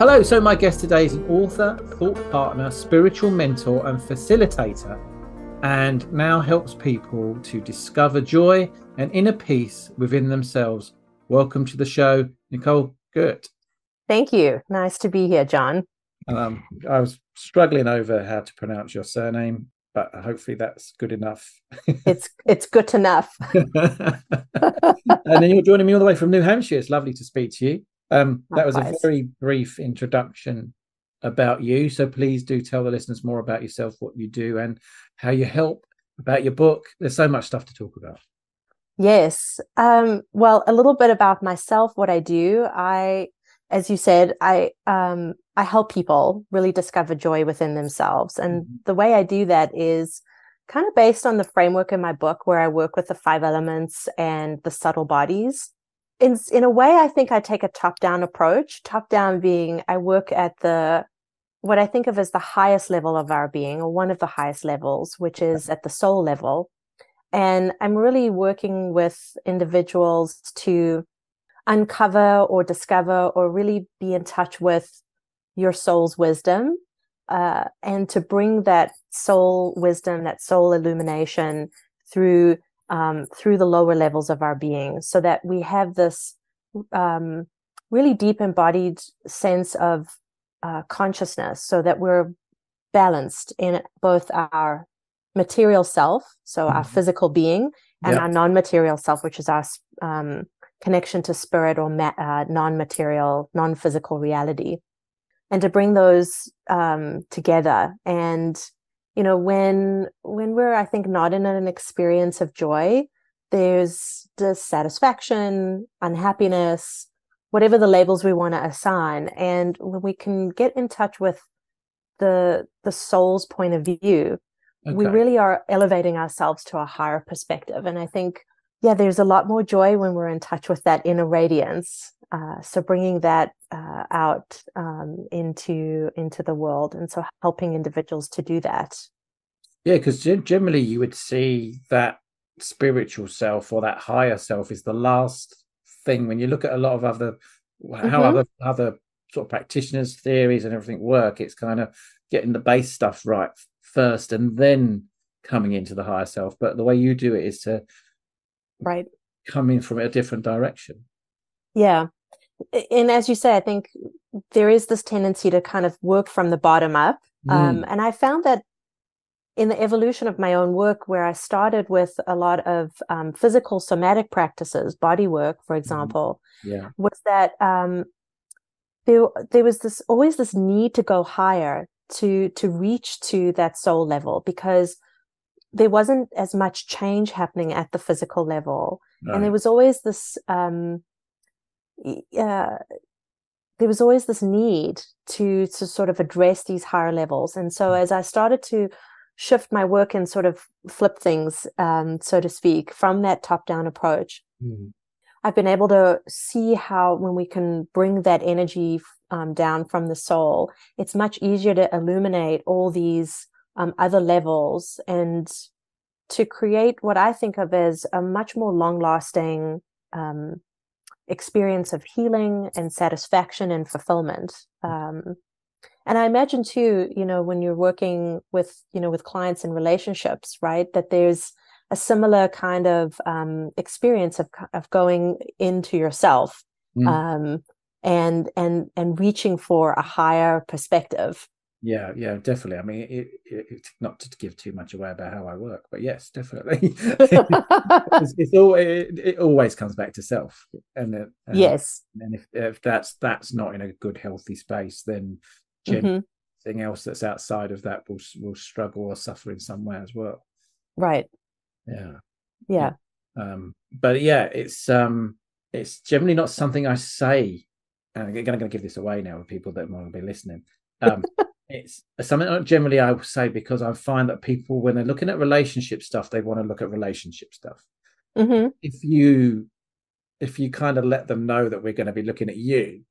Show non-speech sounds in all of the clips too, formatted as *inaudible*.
Hello, so my guest today is an author, thought partner, spiritual mentor, and facilitator, and now helps people to discover joy and inner peace within themselves. Welcome to the show, Nicole Gert. Thank you. Nice to be here, John. Um, I was struggling over how to pronounce your surname, but hopefully that's good enough. it's it's good enough. *laughs* and then you're joining me all the way from New Hampshire. It's lovely to speak to you. Um, that was a very brief introduction about you. So please do tell the listeners more about yourself, what you do, and how you help, about your book. There's so much stuff to talk about. Yes. Um, well, a little bit about myself, what I do. I, as you said, I um, I help people really discover joy within themselves, and mm-hmm. the way I do that is kind of based on the framework in my book, where I work with the five elements and the subtle bodies in in a way, I think I take a top down approach. Top down being I work at the what I think of as the highest level of our being, or one of the highest levels, which is at the soul level. And I'm really working with individuals to uncover or discover or really be in touch with your soul's wisdom uh, and to bring that soul wisdom, that soul illumination through um, through the lower levels of our being so that we have this um, really deep embodied sense of uh, consciousness so that we're balanced in both our material self so mm-hmm. our physical being and our non-material self which is our um, connection to spirit or ma- uh, non-material non-physical reality and to bring those um, together and you know when when we're i think not in an experience of joy there's dissatisfaction unhappiness whatever the labels we want to assign. And when we can get in touch with the the soul's point of view. Okay. we really are elevating ourselves to a higher perspective. And i think yeah there's a lot more joy when we're in touch with that inner radiance uh, so bringing that uh, out um, into into the world, and so helping individuals to do that. Yeah, because generally you would see that spiritual self or that higher self is the last thing when you look at a lot of other how mm-hmm. other other sort of practitioners theories and everything work it's kind of getting the base stuff right first and then coming into the higher self but the way you do it is to right come in from a different direction yeah and as you say, I think there is this tendency to kind of work from the bottom up. Mm. Um, and I found that in the evolution of my own work, where I started with a lot of um, physical somatic practices, body work, for mm-hmm. example, mm. yeah. was that um, there there was this always this need to go higher to to reach to that soul level because there wasn't as much change happening at the physical level, no. and there was always this um, uh, there was always this need to to sort of address these higher levels and so mm. as i started to shift my work and sort of flip things um, so to speak from that top down approach mm. i've been able to see how when we can bring that energy um, down from the soul it's much easier to illuminate all these um, other levels and to create what i think of as a much more long lasting um, experience of healing and satisfaction and fulfillment. Um, and I imagine too, you know, when you're working with, you know, with clients and relationships, right, that there's a similar kind of um, experience of of going into yourself mm. um, and and and reaching for a higher perspective yeah, yeah, definitely. I mean, it, it, not to give too much away about how I work, but yes, definitely. *laughs* it's, it's all, it, it, always comes back to self, and uh, yes, and if, if that's that's not in a good healthy space, then mm-hmm. anything else that's outside of that will will struggle or suffer in some way as well. Right. Yeah. Yeah. Um. But yeah, it's um, it's generally not something I say and I'm going to give this away now with people that might be listening. Um, *laughs* it's something generally I would say because I find that people, when they're looking at relationship stuff, they want to look at relationship stuff. Mm-hmm. If you if you kind of let them know that we're going to be looking at you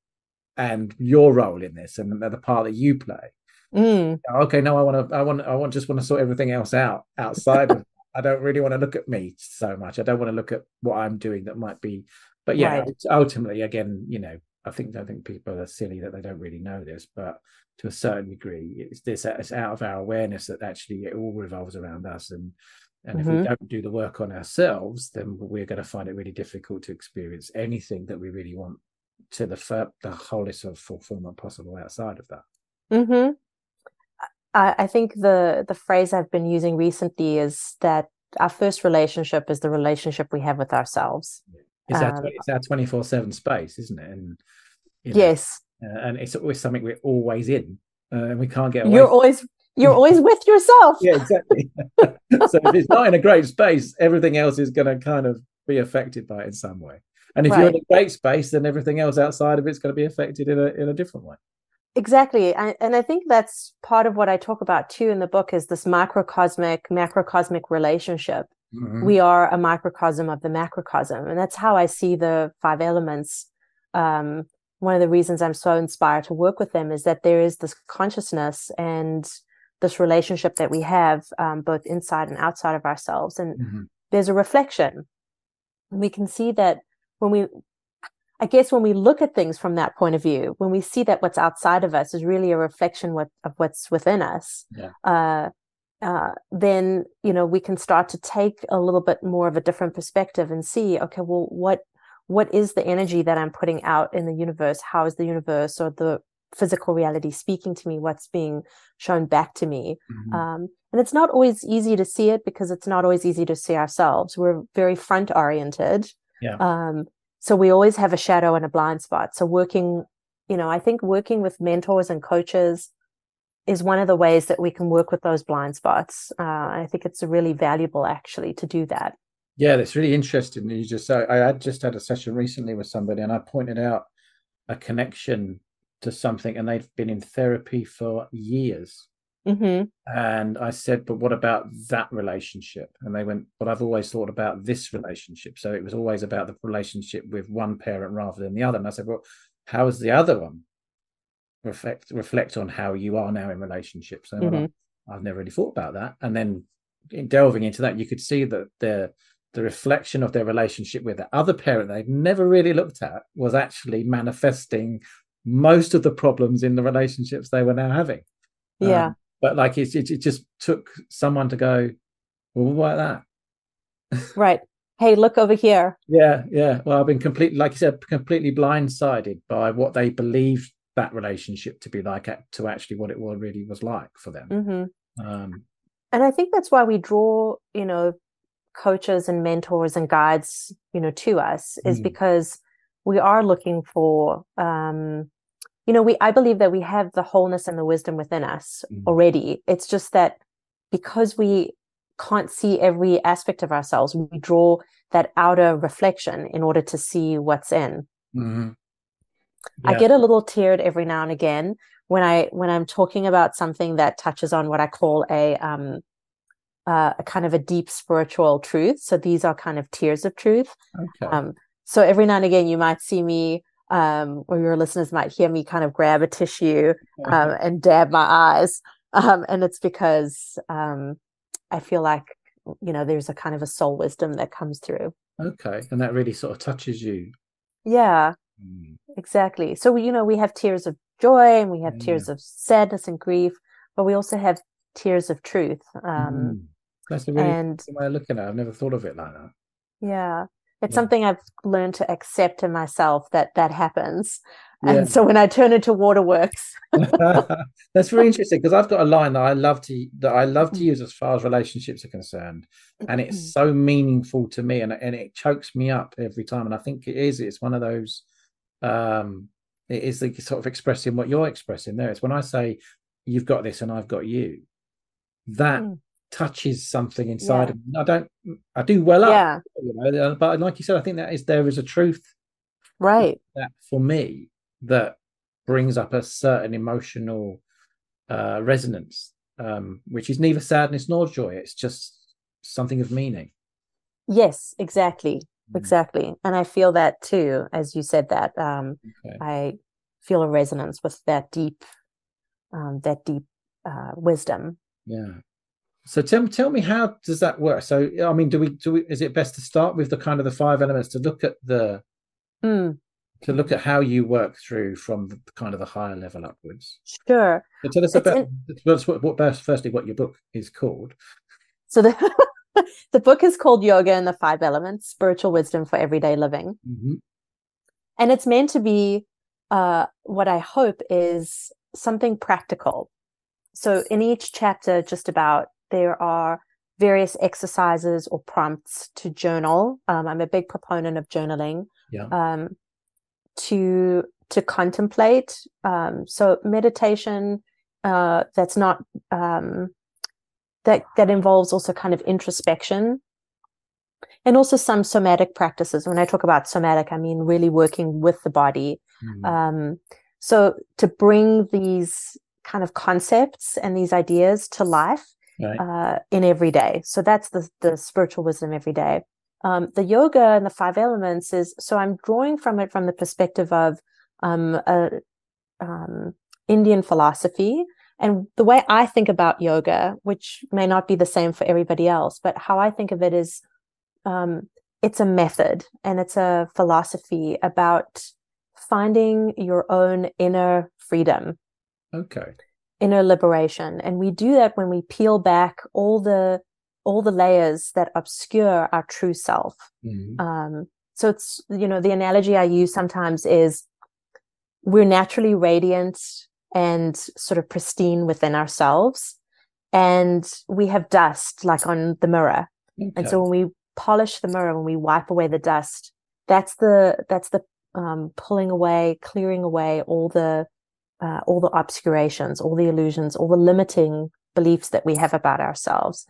and your role in this and the part that you play. Mm. Okay, no, I want to, I want, I want just want to sort everything else out outside of. *laughs* I don't really want to look at me so much. I don't want to look at what I'm doing that might be. But yeah, Right. ultimately, again, you know, I think I think people are silly that they don't really know this, but to a certain degree, it's this it's out of our awareness that actually it all revolves around us, and and if we Mhm. don't do the work on ourselves, then we're going to find it really difficult to experience anything that we really want to the fir- the wholest of fulfillment possible outside of that. Mm-hmm. I, I think the the phrase I've been using recently is that our first relationship is the relationship we have with ourselves. It's our Um, it's our twenty four seven space, isn't it? And you know, Yes, uh, and it's always something we're always in, uh, and we can't get away. you're always you're always *laughs* with yourself. yeah, exactly. *laughs* so if it's not in a great space, everything else is going to kind of be affected by it in some way. And if you're in a great space, then everything else outside of it's going to be affected in a in a different way. Exactly. I, and I think that's part of what I talk about too in the book is this microcosmic, macrocosmic relationship. Mhm. We are a microcosm of the macrocosm. And that's how I see the five elements. Um, one of the reasons I'm so inspired to work with them is that there is this consciousness and this relationship that we have um, both inside and outside of ourselves. And Mhm. there's a reflection. We can see that when we, I guess, when we look at things from that point of view, when we see that what's outside of us is really a reflection what, of what's within us, Yeah. uh, uh, then you know we can start to take a little bit more of a different perspective and see, okay, well, what what is the energy that I'm putting out in the universe? How is the universe or the physical reality speaking to me? What's being shown back to me? Mhm. Um, and it's not always easy to see it because it's not always easy to see ourselves. We're very front oriented. Yeah. Um, so we always have a shadow and a blind spot. So working, you know, I think working with mentors and coaches is one of the ways that we can work with those blind spots. Uh, I think it's really valuable actually to do that. Yeah, that's really interesting. You just I, I had just had a session recently with somebody, and I pointed out a connection to something, and they've been in therapy for years. hmm And I said, but what about that relationship? And they went, but I've always thought about this relationship. So it was always about the relationship with one parent rather than the other. And I said, well, how is the other one? Reflect reflect on how you are now in relationships. And went, "Oh, I've never really thought about that. And then in delving into that, you could see that the the reflection of their relationship with the other parent they'd never really looked at was actually manifesting most of the problems in the relationships they were now having. Um, Yeah. but like it, it, it just took someone to go, well, what about that? *laughs* Right. Hey, look over here. Yeah, yeah. Well, I've been completely, like you said, completely blindsided by what they believed that relationship to be like, to actually what it was really was like for them. hmm Um, and i think that's why we draw you know coaches and mentors and guides you know to us is Mm. because we are looking for um you know we i believe that we have the wholeness and the wisdom within us Mm. already it's just that because we can't see every aspect of ourselves we draw that outer reflection in order to see what's in mhm. I get a little teared every now and again when I when I'm talking about something that touches on what I call a um uh, a kind of a deep spiritual truth. So these are kind of tears of truth. Okay. Um, so every now and again, you might see me, um, or your listeners might hear me kind of grab a tissue um, and dab my eyes, um, and it's because um, I feel like you know there's a kind of a soul wisdom that comes through. okay. And that really sort of touches you. Yeah, Mm. exactly. So you know we have tears of joy and we have Yeah. tears of sadness and grief, but we also have tears of truth. Um, Mm. That's a really and way of looking at it. I've never thought of it like that. yeah, it's Yeah. something I've learned to accept in myself that that happens. Yeah. And so when I turn into waterworks, *laughs* That's very interesting because I've got a line that I love to that I love to Mm. use as far as relationships are concerned, and it's so meaningful to me, and and it chokes me up every time. And I think it is. It's one of those. Um, it is the sort of expressing what you're expressing there. It's when I say you've got this and I've got you. That Mm. Touches something inside Yeah. of me. I don't. I do well up, yeah, you know. But like you said, I think that is there is a truth right. that for me that brings up a certain emotional uh, resonance, um, which is neither sadness nor joy. It's just something of meaning. Yes, exactly. Mm. Exactly. And I feel that too, as you said that. Um, okay. I feel a resonance with that deep, um, that deep uh, wisdom. Yeah. So tell, tell me how does that work? So I mean, do we do we, is it best to start with the kind of the five elements to look at the mm. to look at how you work through from the kind of the higher level upwards? Sure. So tell us it's about in... what, what, firstly what your book is called. So the *laughs* the book is called Yoga and the Five Elements: Spiritual Wisdom for Everyday Living, mm-hmm. and it's meant to be uh, what I hope is something practical. So in each chapter, just about there are various exercises or prompts to journal. Um, I'm a big proponent of journaling. Yeah. Um, to to contemplate. Um, so meditation uh, that's not um, that that involves also kind of introspection and also some somatic practices when i talk about somatic i mean really working with the body mm-hmm. um, so to bring these kind of concepts and these ideas to life right. uh, in every day so that's the the spiritual wisdom every day um, the yoga and the five elements is so i'm drawing from it from the perspective of um, a, um, indian philosophy and the way I think about yoga, which may not be the same for everybody else, but how I think of it is um, it's a method and it's a philosophy about finding your own inner freedom. Okay. Inner liberation. And we do that when we peel back all the all the layers that obscure our true self. Mm-hmm. Um, so it's, you know, the analogy I use sometimes is we're naturally radiant and sort of pristine within ourselves. And we have dust like on the mirror. Okay. And so when we polish the mirror, when we wipe away the dust, that's the that's the um, pulling away, clearing away all the uh, all the obscurations, all the illusions, all the limiting beliefs that we have about ourselves.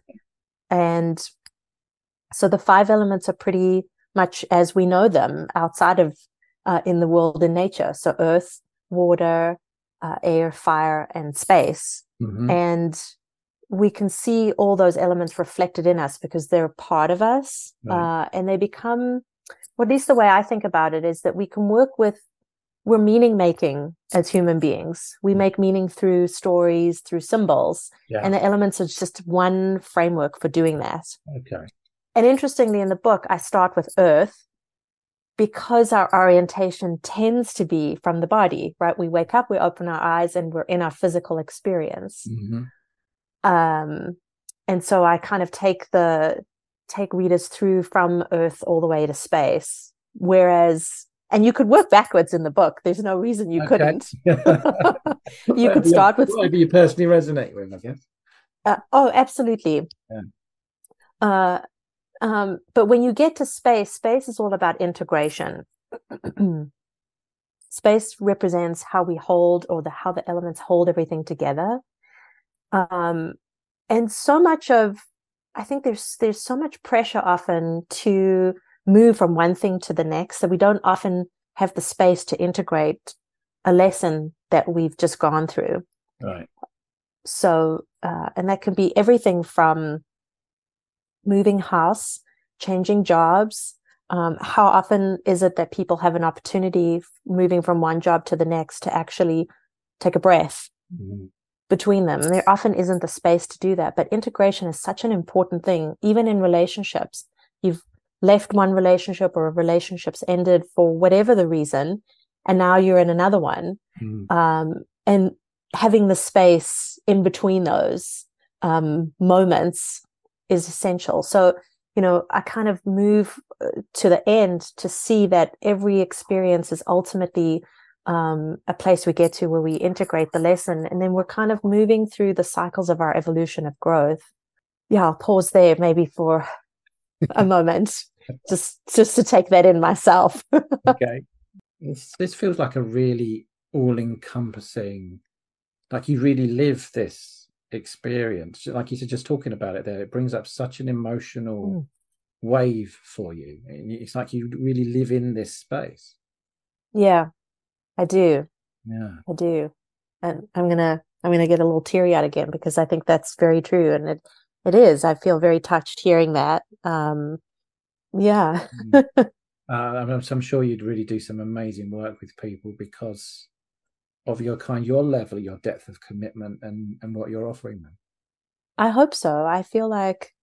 And so the five elements are pretty much as we know them outside of uh, in the world in nature. So earth, water, uh, air, fire, and space. Mm-hmm. And we can see all those elements reflected in us because they're a part of us. Right. Uh, and they become, or at least the way I think about it is that we can work with, we're meaning making as human beings. We mm-hmm. make meaning through stories, through symbols. Yeah. And the elements are just one framework for doing that. Okay. And interestingly, in the book, I start with Earth because our orientation tends to be from the body, right? We wake up, we open our eyes, and we're in our physical experience. Mm-hmm. Um, and so I kind of take the take readers through from Earth all the way to space, whereas and you could work backwards in the book. There's no reason you okay. couldn't. *laughs* you could start with whatever you personally resonate with, I guess. Uh, oh, absolutely. Yeah. Uh, um, but when you get to space, space is all about integration. *clears throat* space represents how we hold or the how the elements hold everything together. Um, and so much of I think there's there's so much pressure often to move from one thing to the next So we don't often have the space to integrate a lesson that we've just gone through. Right. So, uh, and that can be everything from moving house, changing jobs? Um, how often is it that people have an opportunity moving from one job to the next to actually take a breath mm-hmm. between them? And there often isn't the space to do that. But integration is such an important thing, even in relationships. You've left one relationship or a relationship's ended for whatever the reason, and now you're in another one. Mm-hmm. Um, and having the space in between those um, moments is essential. So, you know, I kind of move uh, to the end to see that every experience is ultimately um, a place we get to where we integrate the lesson. And then we're kind of moving through the cycles of our evolution of growth. Yeah, I'll pause there maybe for a moment, just just to take that in myself. *laughs* okay. This, this feels like a really all encompassing, like you really live this experience like you said just talking about it there it brings up such an emotional mm. wave for you it's like you really live in this space yeah I do. Yeah. I do. And I'm gonna I'm gonna get a little teary eyed again because I think that's very true. And it it is. I feel very touched hearing that. Um yeah. Mm. *laughs* uh, I'm, I'm sure you'd really do some amazing work with people because of your kind, your level, your depth of commitment, and and what you're offering them. I hope so. I feel like,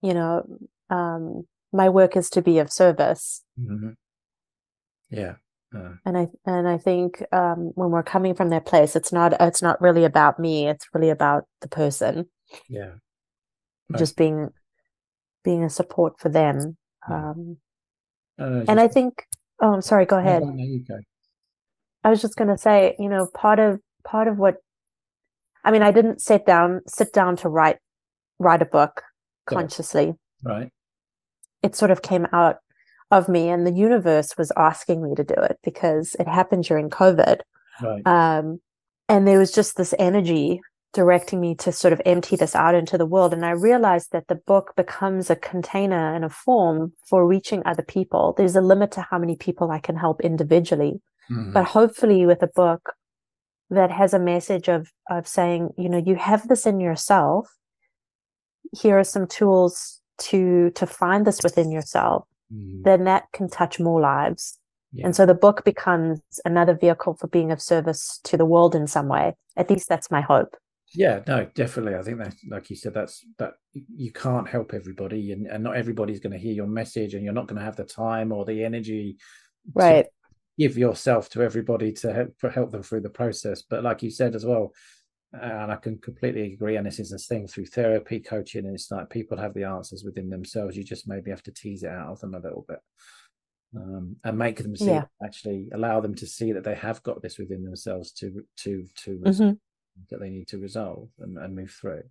you know, um, my work is to be of service. Mm-hmm. Yeah. Uh, and I and I think um, when we're coming from that place, it's not it's not really about me. It's really about the person. Yeah. Just being being a support for them. Um, uh, and I think. Oh, I'm sorry. Go ahead. No, you go. I was just going to say, you know, part of part of what I mean, I didn't sit down sit down to write write a book consciously. Right. It sort of came out of me, and the universe was asking me to do it because it happened during COVID. Right. Um, and there was just this energy directing me to sort of empty this out into the world. And I realized that the book becomes a container and a form for reaching other people. There's a limit to how many people I can help individually. Mm-hmm. But hopefully, with a book that has a message of of saying, you know, you have this in yourself. Here are some tools to to find this within yourself. Mm-hmm. Then that can touch more lives. Yeah. And so the book becomes another vehicle for being of service to the world in some way. At least that's my hope. Yeah, no, definitely. I think that, like you said, that's that you can't help everybody, and, and not everybody's going to hear your message, and you're not going to have the time or the energy, right? give yourself to everybody to help help them through the process. But like you said as well, and I can completely agree. And this is this thing through therapy, coaching, and it's like people have the answers within themselves. You just maybe have to tease it out of them a little bit. Um, and make them see yeah. actually allow them to see that they have got this within themselves to to to mm-hmm. That they need to resolve and, and move through.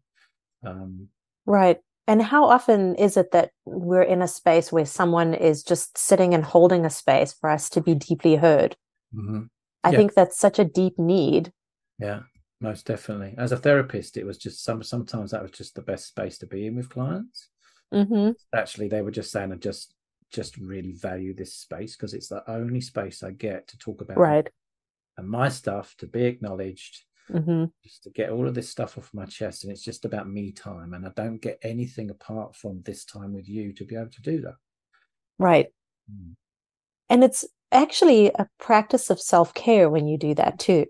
Um, right. And how often is it that we're in a space where someone is just sitting and holding a space for us to be deeply heard? Mm-hmm. i yeah. think that's such a deep need. Yeah most definitely. As a therapist it was just some sometimes that was just the best space to be in with clients. Mm-hmm. actually they were just saying i just just really value this space because it's the only space I get to talk about right. and my stuff to be acknowledged, mm-hmm. just to get all of this stuff off my chest. And it's just about me time, and I don't get anything apart from this time with you to be able to do that. Right, mm. and it's actually a practice of self care when you do that too,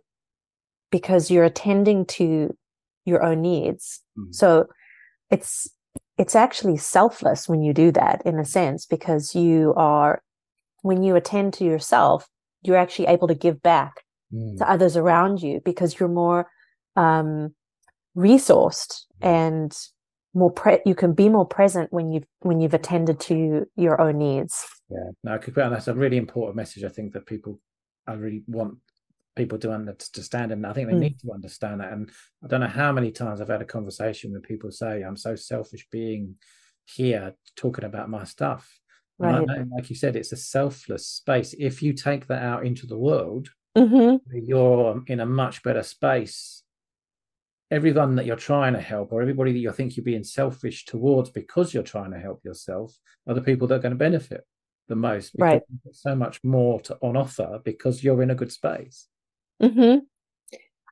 because you're attending to your own needs. Mm. So it's it's actually selfless when you do that in a sense because you are when you attend to yourself you're actually able to give back mm. to others around you because you're more um, resourced and more pre- you can be more present when you've when you've attended to your own needs. Yeah. No and that's a really important message i think that people i really want people to understand and i think they mm. need to understand that and i don't know how many times i've had a conversation where people say i'm so selfish being here talking about my stuff right. know, like you said it's a selfless space. If you take that out into the world mm-hmm. you're in a much better space everyone that you're trying to help or everybody that you think you're being selfish towards because you're trying to help yourself are the people that are going to benefit the most right so much more to, on offer because you're in a good space mm-hmm.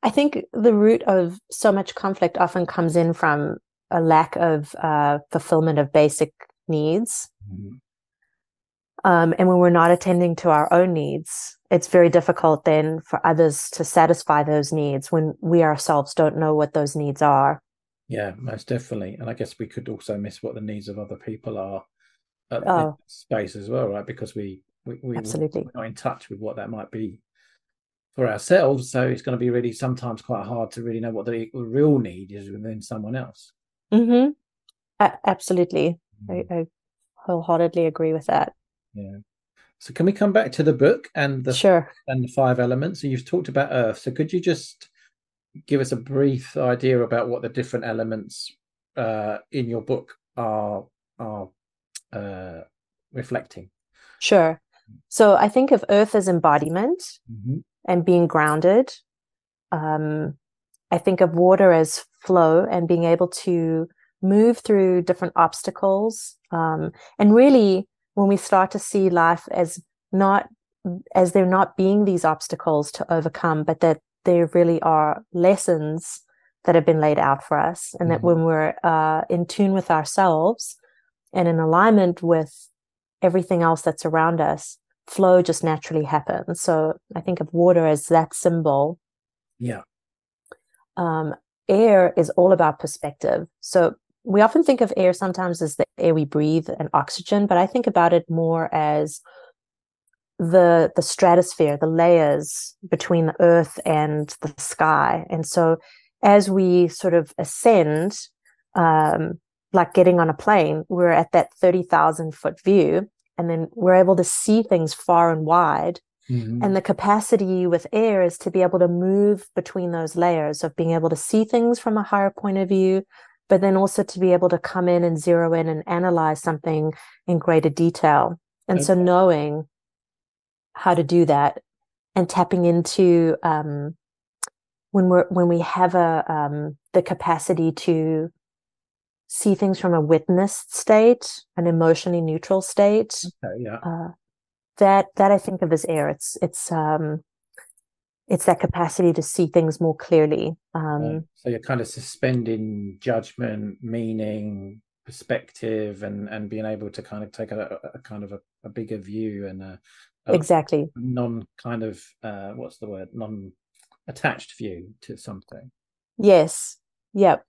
i think the root of so much conflict often comes in from a lack of uh, fulfillment of basic needs mm-hmm. Um, and when we're not attending to our own needs it's very difficult then for others to satisfy those needs when we ourselves don't know what those needs are. Yeah most definitely. And i guess we could also miss what the needs of other people are at oh. space as well right? Because we we, we absolutely. we're not in touch with what that might be for ourselves. So it's going to be really sometimes quite hard to really know what the real need is within someone else. Mm-hmm. A- absolutely. Mm-hmm. I, I wholeheartedly agree with that yeah so can we come back to the book and the sure and the five elements? So you've talked about Earth. So could you just give us a brief idea about what the different elements uh, in your book are are uh, reflecting? Sure. So I think of Earth as embodiment mm-hmm. and being grounded. Um, I think of water as flow and being able to move through different obstacles um, and really when we start to see life as not as there not being these obstacles to overcome, but that there really are lessons that have been laid out for us, and mm-hmm. that when we're uh, in tune with ourselves and in alignment with everything else that's around us, flow just naturally happens. So I think of water as that symbol. Yeah. Um, air is all about perspective. So we often think of air sometimes as the air we breathe and oxygen, but I think about it more as the the stratosphere, the layers between the earth and the sky. And so as we sort of ascend, um, like getting on a plane, we're at that 30,000 foot view, and then we're able to see things far and wide. Mm-hmm. And the capacity with air is to be able to move between those layers of being able to see things from a higher point of view, but then also to be able to come in and zero in and analyze something in greater detail. And okay. so knowing how to do that and tapping into um, when we're when we have a um, the capacity to see things from a witnessed state, an emotionally neutral state. Okay, yeah. Uh, that that I think of as air. It's it's um it's that capacity to see things more clearly. Um, so you're kind of suspending judgment, meaning, perspective, and and being able to kind of take a, a kind of a, a, bigger view and a, a exactly non kind of uh, what's the word non attached view to something. Yes. Yep.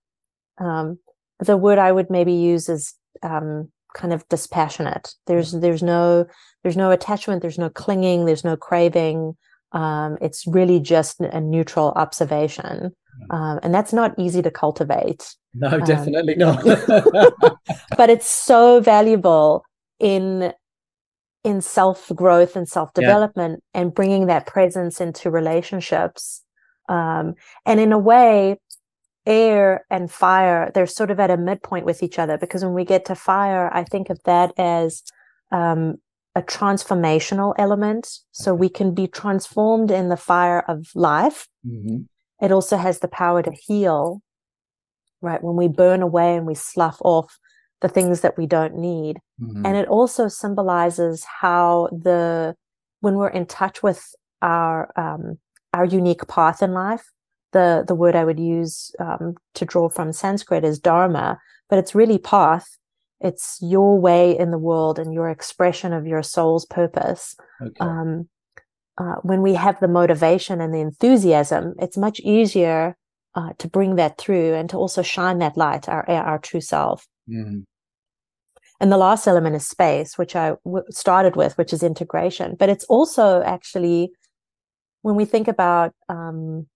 Um, the word I would maybe use is um, kind of dispassionate. There's there's no there's no attachment. There's no clinging. There's no craving. Um, it's really just a neutral observation. Um, and that's not easy to cultivate. No, um, definitely not. *laughs* but it's so valuable in in self growth and self development yeah. and bringing that presence into relationships. Um, and in a way, air and fire, they're sort of at a midpoint with each other because when we get to fire, I think of that as um, a transformational element. So we can be transformed in the fire of life. Mm-hmm. It also has the power to heal, right? When we burn away and we slough off the things that we don't need. Mm-hmm. And it also symbolizes how the, when we're in touch with our, um, our unique path in life, the, the word I would use um, to draw from Sanskrit is dharma, but it's really path it's your way in the world and your expression of your soul's purpose okay. um, uh, when we have the motivation and the enthusiasm it's much easier uh, to bring that through and to also shine that light our our true self mm-hmm. and the last element is space which I w- started with which is integration but it's also actually when we think about um,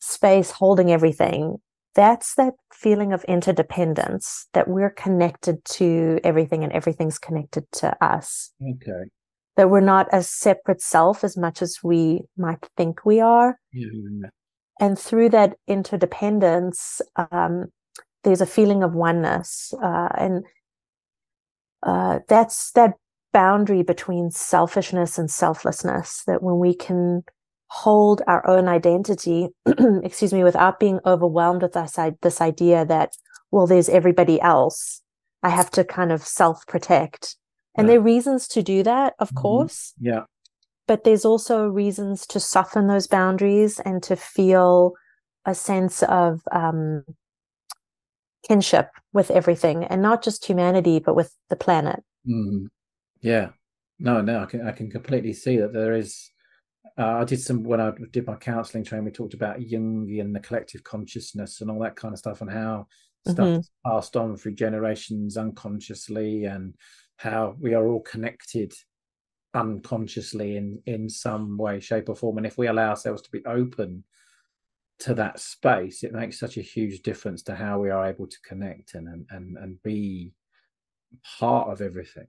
space holding everything that's that feeling of interdependence that we're connected to everything and everything's connected to us. Okay. That we're not a separate self as much as we might think we are. Yeah. And through that interdependence, um, there's a feeling of oneness. Uh, and uh, that's that boundary between selfishness and selflessness that when we can hold our own identity, *clears throat* excuse me, without being overwhelmed with this, this idea that, well, there's everybody else. I have to kind of self protect. And there are reasons to do that, of mm-hmm. course. Yeah. But there's also reasons to soften those boundaries and to feel a sense of um, kinship with everything and not just humanity, but with the planet. Mm. Yeah. No, no, I can I can completely see that there is uh, I did some when I did my counselling training. We talked about Jung and the collective consciousness and all that kind of stuff, and how stuff mm-hmm. is passed on through generations unconsciously, and how we are all connected unconsciously in in some way, shape, or form. And if we allow ourselves to be open to that space, it makes such a huge difference to how we are able to connect and and and be part of everything.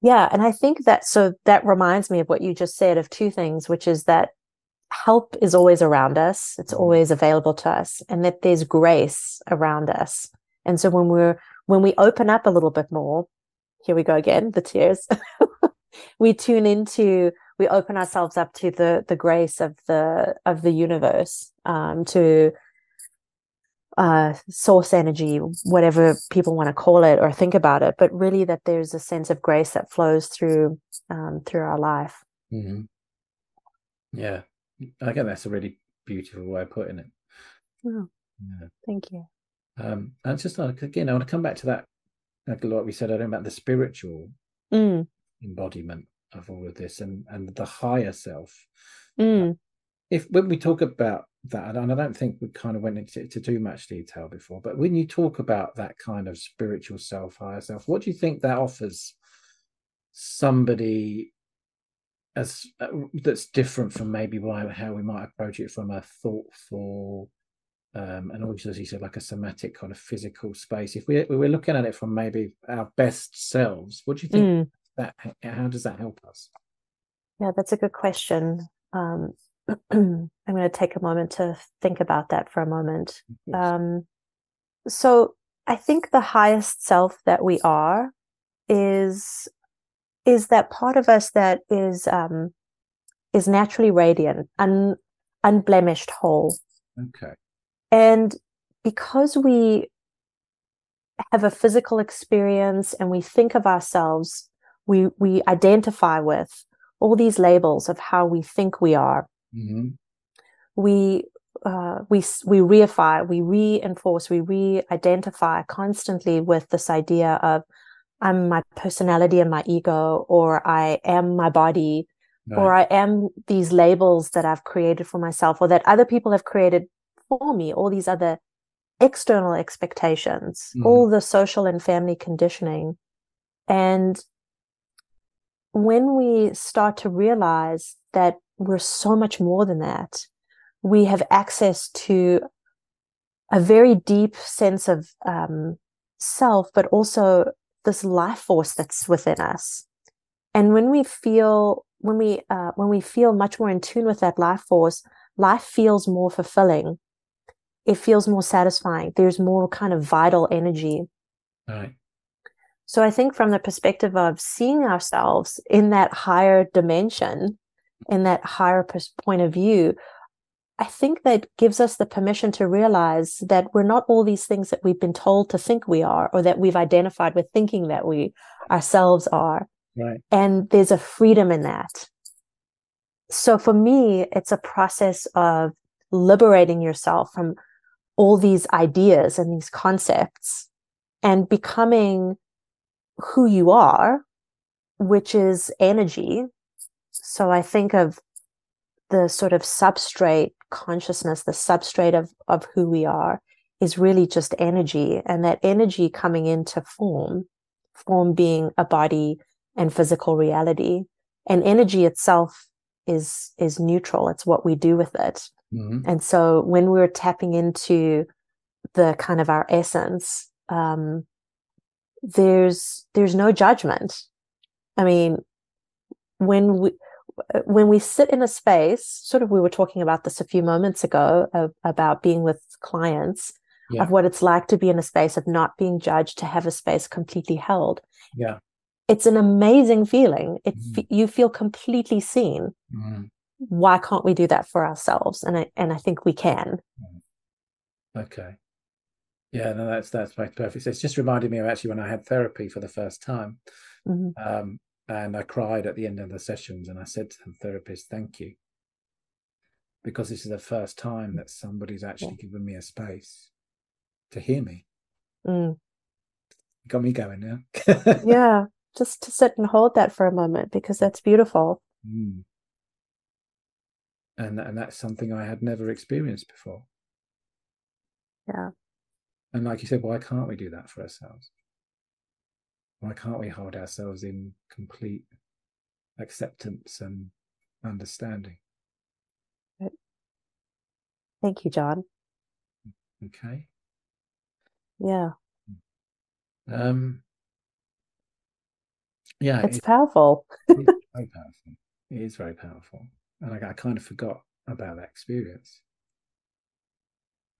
Yeah. And I think that, so that reminds me of what you just said of two things, which is that help is always around us. It's mm-hmm. always available to us and that there's grace around us. And so when we're, when we open up a little bit more, here we go again, the tears. *laughs* we tune into, we open ourselves up to the, the grace of the, of the universe, um, to, uh, source energy, whatever people want to call it or think about it, but really that there's a sense of grace that flows through um, through our life. Mm-hmm. Yeah, I get that's a really beautiful way of putting it. Oh, yeah. Thank you. Um, and just like again, I want to come back to that, like what we said earlier about the spiritual mm. embodiment of all of this and and the higher self. Mm. If when we talk about that, and I don't think we kind of went into to too much detail before, but when you talk about that kind of spiritual self, higher self, what do you think that offers somebody as uh, that's different from maybe why how we might approach it from a thoughtful um, and also as you said like a somatic kind of physical space? If we, we're looking at it from maybe our best selves what do you think mm. that how does that help us? Yeah that's a good question. Um, *clears throat* i'm going to take a moment to think about that for a moment um, so i think the highest self that we are is is that part of us that is um, is naturally radiant, un, unblemished, whole. Okay. And because we have a physical experience and we think of ourselves, we we identify with all these labels of how we think we are. Mm-hmm. We uh, we we reify, we reinforce, we re-identify constantly with this idea of I'm my personality and my ego, or I am my body, right. or I am these labels that I've created for myself, or that other people have created for me, all these other external expectations, mm. all the social and family conditioning. And when we start to realize that we're so much more than that, we have access to a very deep sense of um, self, but also this life force that's within us. And when we feel when we uh, when we feel much more in tune with that life force life feels more fulfilling. It feels more satisfying. There's more kind of vital energy. Right. So i think from the perspective of seeing ourselves in that higher dimension in that higher point of view I think that gives us the permission to realize that we're not all these things that we've been told to think we are, or that we've identified with thinking that we ourselves are. Right. And there's a freedom in that. So for me, it's a process of liberating yourself from all these ideas and these concepts and becoming who you are, which is energy. So I think of the sort of substrate consciousness, the substrate of, of who we are, is really just energy. And that energy coming into form, form being a body and physical reality. And energy itself is is neutral. It's what we do with it. Mm-hmm. And so when we're tapping into the kind of our essence, um, there's there's no judgment. I mean, when we when we sit in a space, sort of, we were talking about this a few moments ago about being with clients, yeah. of what it's like to be in a space of not being judged, to have a space completely held. Yeah. It's an amazing feeling. It mm. you feel completely seen. Mm. Why can't we do that for ourselves? And I and I think we can. Mm. Okay. Yeah, no, that's that's perfect. So it's just reminded me of actually when I had therapy for the first time. Mm-hmm. Um, and I cried at the end of the sessions and I said to the therapist, thank you. Because this is the first time that somebody's actually given me a space to hear me. Mm. Got me going now. yeah, *laughs* just to sit and hold that for a moment because that's beautiful. Mm. And and that's something I had never experienced before. Yeah. And like you said, why can't we do that for ourselves? Why can't we hold ourselves in complete acceptance and understanding? Thank you, John. Okay. Yeah. Um. Yeah, it's, it's powerful. *laughs* it's *laughs* very powerful. It is very powerful, and I, I kind of forgot about that experience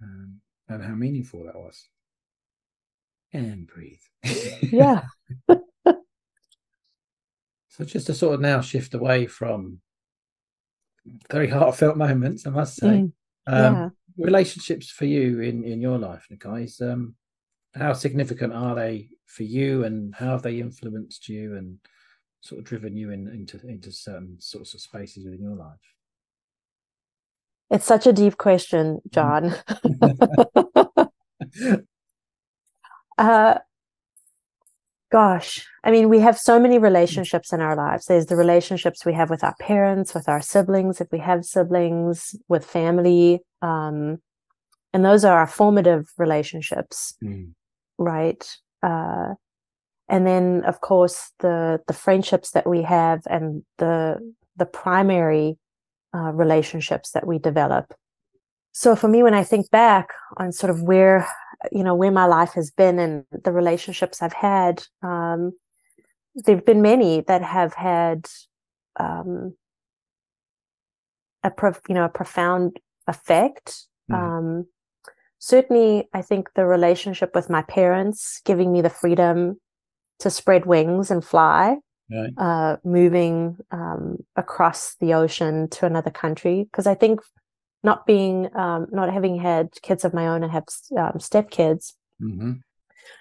um, and how meaningful that was and breathe. yeah. *laughs* so just to sort of now shift away from very heartfelt moments, I must say. Mm, um, yeah. Relationships for you in in your life, guys. Um, how significant are they for you, and how have they influenced you, and sort of driven you in, into into certain sorts of spaces within your life? It's such a deep question, John. *laughs* *laughs* uh, gosh, I mean, we have so many relationships in our lives. There's the relationships we have with our parents, with our siblings, if we have siblings, with family. Um, and those are our formative relationships, mm. right? Uh, and then, of course, the the friendships that we have and the the primary uh, relationships that we develop. So for me, when I think back on sort of where you know where my life has been and the relationships I've had, um, there've been many that have had um, a prof- you know a profound effect. Mm. Um, certainly, I think the relationship with my parents, giving me the freedom to spread wings and fly, right. uh, moving um, across the ocean to another country. Because I think not being, um, not having had kids of my own, I have um, stepkids. Mm-hmm.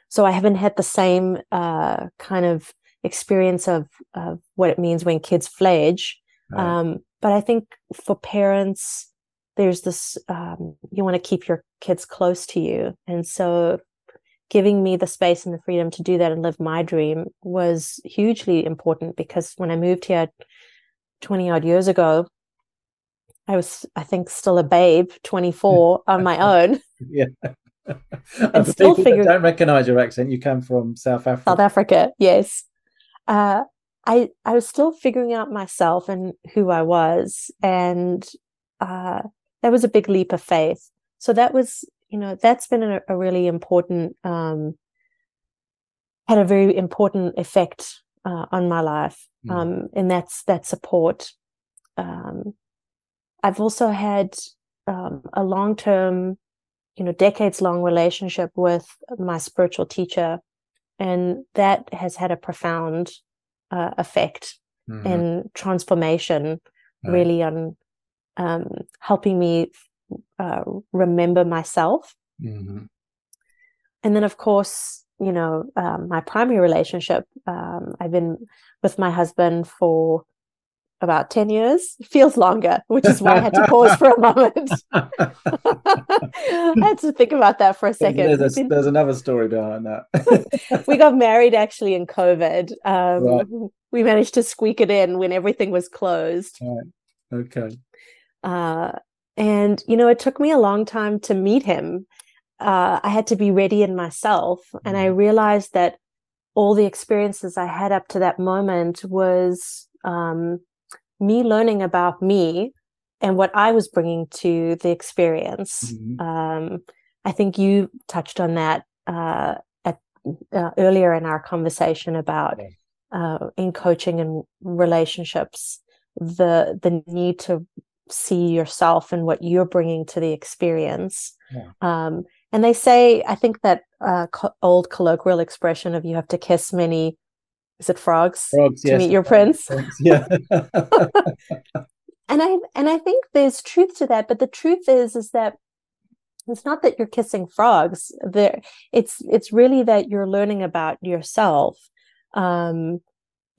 So I haven't had the same uh, kind of experience of, of what it means when kids fledge. Right. Um, but I think for parents, there's this um, you want to keep your kids close to you and so giving me the space and the freedom to do that and live my dream was hugely important because when I moved here 20 odd years ago, I was, I think, still a babe, 24 *laughs* on my own. *laughs* Yeah. *laughs* and, still figuring, don't recognize your accent. You come from South Africa. South Africa, yes. Uh, I I was still figuring out myself and who I was, and uh, that was a big leap of faith. So that was you know that's been a, a really important um, had a very important effect uh, on my life mm. um, and that's that support um, i've also had um, a long-term you know decades long relationship with my spiritual teacher and that has had a profound uh, effect mm-hmm. and transformation right. really on um, helping me uh, remember myself. Mm-hmm. And then, of course, you know, um, my primary relationship, um, I've been with my husband for about 10 years feels longer which is why i had to pause for a *laughs* moment *laughs* i had to think about that for a second there's, a, there's another story behind that *laughs* we got married actually in covid um, right. we managed to squeak it in when everything was closed right. okay uh, and, you know, it took me a long time to meet him. Uh, I had to be ready in myself. And I mm-hmm. realized that all the experiences I had up to that moment was um, me learning about me and what I was bringing to the experience. Mm-hmm. Um, I think you touched on that uh, at, uh, earlier in our conversation about uh, in coaching and relationships the the need to see yourself and what you're bringing to the experience. Yeah. Um, and they say, I think that uh, co- old colloquial expression of you have to kiss many, is it frogs, frogs to yes. meet your prince? Yeah. *laughs* and I and I think there's truth to that, but the truth is is that it's not that you're kissing frogs. There, it's it's really that you're learning about yourself, um,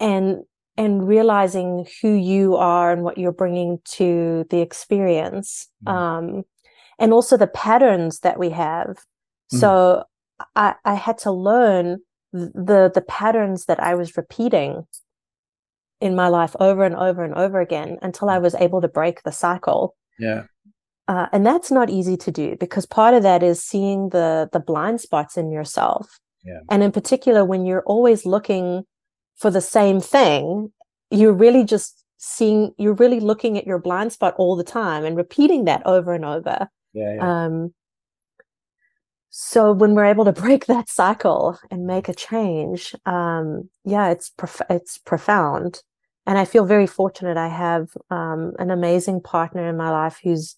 and and realizing who you are and what you're bringing to the experience mm. um, and also the patterns that we have mm. so I, I had to learn the the patterns that i was repeating in my life over and over and over again until i mm. was able to break the cycle yeah uh, and that's not easy to do because part of that is seeing the the blind spots in yourself yeah. and in particular when you're always looking for the same thing, you're really just seeing, you're really looking at your blind spot all the time and repeating that over and over. Yeah. yeah. Um, so when we're able to break that cycle and make a change, um, yeah, it's prof- it's profound. And I feel very fortunate. I have um, an amazing partner in my life who's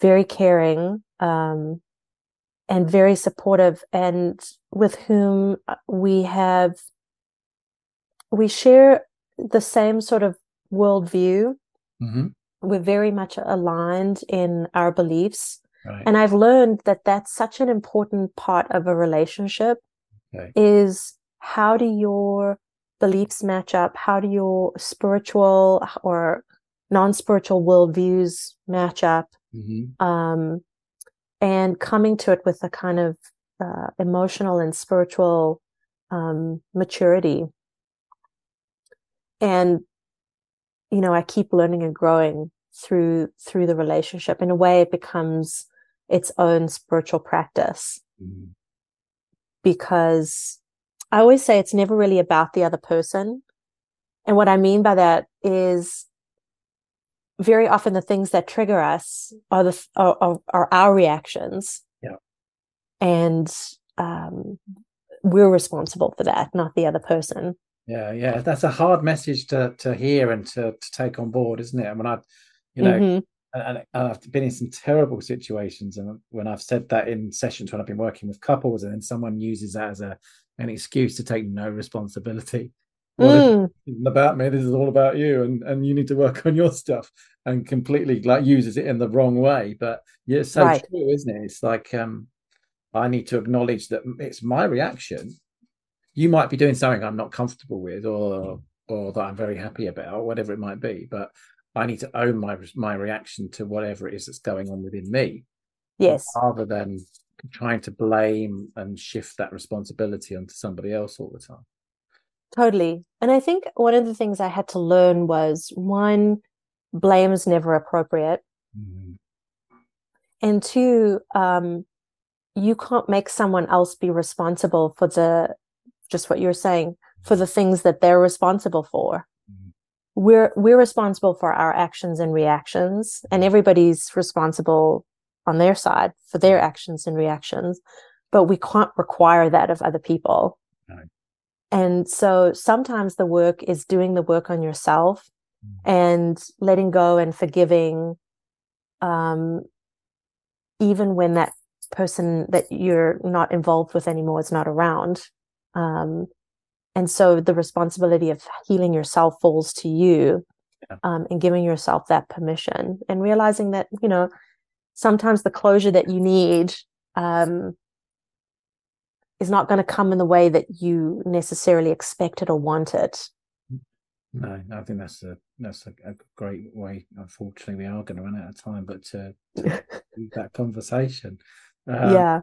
very caring um, and very supportive, and with whom uh, we have we share the same sort of worldview. Mm-hmm. We're very much aligned in our beliefs. Right. And I've learned that that's such an important part of a relationship okay. is how do your beliefs match up? How do your spiritual or non-spiritual worldviews match up? Mm-hmm. Um, and coming to it with a kind of uh, emotional and spiritual um, maturity. And you know, I keep learning and growing through through the relationship. In a way, it becomes its own spiritual practice Mm-hmm. because I always say it's never really about the other person. And what I mean by that is very often the things that trigger us are the are, are, are our reactions. Yeah. And um, we're responsible for that, not the other person. Yeah, yeah, that's a hard message to to hear and to to take on board, isn't it? I mean, I, you know, Mhm. And, and I've been in some terrible situations, and when I've said that in sessions when I've been working with couples, and then someone uses that as a an excuse to take no responsibility. Well, Mm, this isn't about me. This is all about you, and and you need to work on your stuff. And completely like uses it in the wrong way. But yeah, it's so Right. true, isn't it? It's like um, I need to acknowledge that it's my reaction. You might be doing something I'm not comfortable with, or or that I'm very happy about, or whatever it might be. But I need to own my my reaction to whatever it is that's going on within me, yes. rather than trying to blame and shift that responsibility onto somebody else all the time. Totally. And I think one of the things I had to learn was one, blame is never appropriate. And two, um, you can't make someone else be responsible for the, just what you're saying, for the things that they're responsible for. We're, we're responsible for our actions and reactions, and everybody's responsible on their side for their actions and reactions, but we can't require that of other people. No. And so sometimes the work is doing the work on yourself and letting go and forgiving um, even when that person that you're not involved with anymore is not around um, and so the responsibility of healing yourself falls to you Yeah. um, and giving yourself that permission and realizing that you know sometimes the closure that you need um, is not going to come in the way that you necessarily expected or wanted No, I think that's a that's a, a great way. Unfortunately, we are going to run out of time, but to, to *laughs* leave that conversation. Um, yeah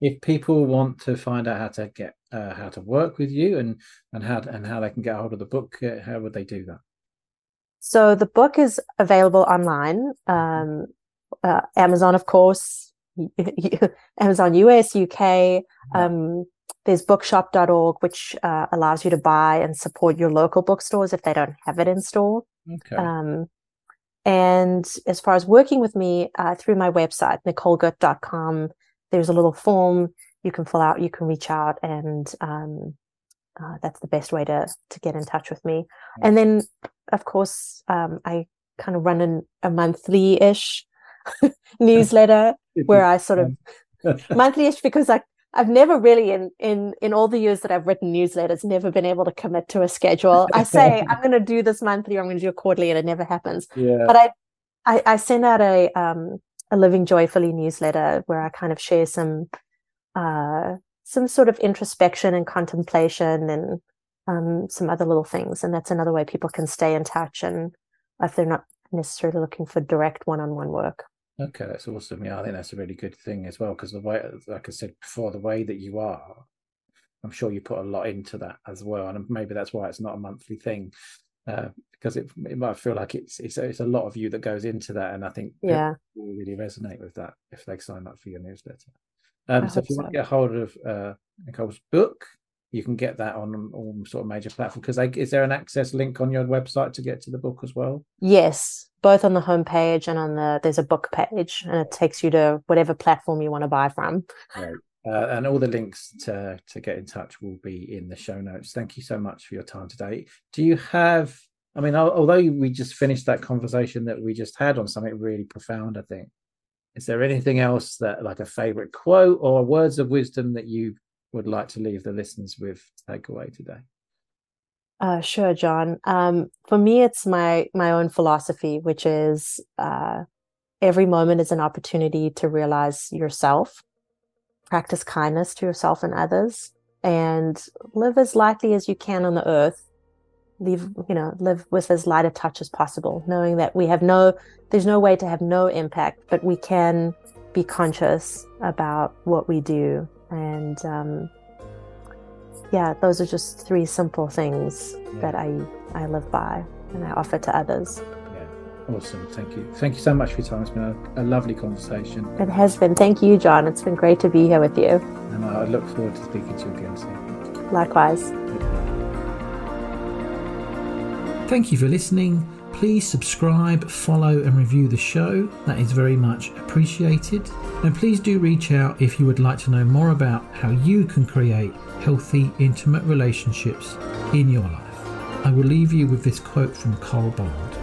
If people want to find out how to get uh, how to work with you and and how and how they can get a hold of the book, uh, how would they do that? So the book is available online, um, uh, Amazon, of course, *laughs* Amazon US, UK. Um, there's bookshop.org, which uh, allows you to buy and support your local bookstores if they don't have it in store. Okay. Um, and as far as working with me uh, through my website, nicolegut.com, there's a little form you can fill out, you can reach out, and um, uh, that's the best way to to get in touch with me. And then, of course, um, I kind of run an, a monthly ish *laughs* newsletter where I sort of *laughs* monthly ish because I I've never really in in in all the years that I've written newsletters never been able to commit to a schedule. I say *laughs* I'm going to do this monthly or I'm going to do it quarterly, and it never happens. yeah. But I I, I send out a um a living joyfully newsletter where I kind of share some uh some sort of introspection and contemplation and um some other little things, and that's another way people can stay in touch and if they're not necessarily looking for direct one-on-one work. Okay, that's awesome. Yeah, I think that's a really good thing as well because the way, like I said before, the way that you are, I'm sure you put a lot into that as well, and maybe that's why it's not a monthly thing, uh, because it it might feel like it's it's a, it's a lot of you that goes into that, and I think Yeah. will really resonate with that if they sign up for your newsletter. Um, so if you want to get hold of uh, Nicole's book, you can get that on all sort of major platforms. Because is there an access link on your website to get to the book as well? Yes, both on the homepage and on the there's a book page, and it takes you to whatever platform you want to buy from. Right. Uh, and all the links to to get in touch will be in the show notes. Thank you so much for your time today. Do you have? I mean, although we just finished that conversation that we just had on something really profound, I think. Is there anything else that, like a favorite quote or words of wisdom that you would like to leave the listeners with to take away today? Uh, sure, John. Um, for me, it's my my own philosophy, which is uh, every moment is an opportunity to realize yourself, practice kindness to yourself and others, and live as lightly as you can on the earth, Live, you know live with as light a touch as possible knowing that we have no there's no way to have no impact but we can be conscious about what we do. And um, yeah those are just three simple things that i i live by and i offer to others awesome thank you thank you so much for your time it's been a, a lovely conversation it has been thank you john it's been great to be here with you and i look forward to speaking to you again soon likewise Thank you for listening. Please subscribe, follow, and review the show. That is very much appreciated. And please do reach out if you would like to know more about how you can create healthy, intimate relationships in your life. I will leave you with this quote from Carl Bond.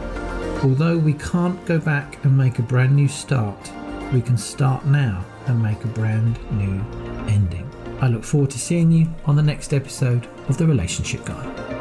Although we can't go back and make a brand new start, we can start now and make a brand new ending. I look forward to seeing you on the next episode of The Relationship Guy.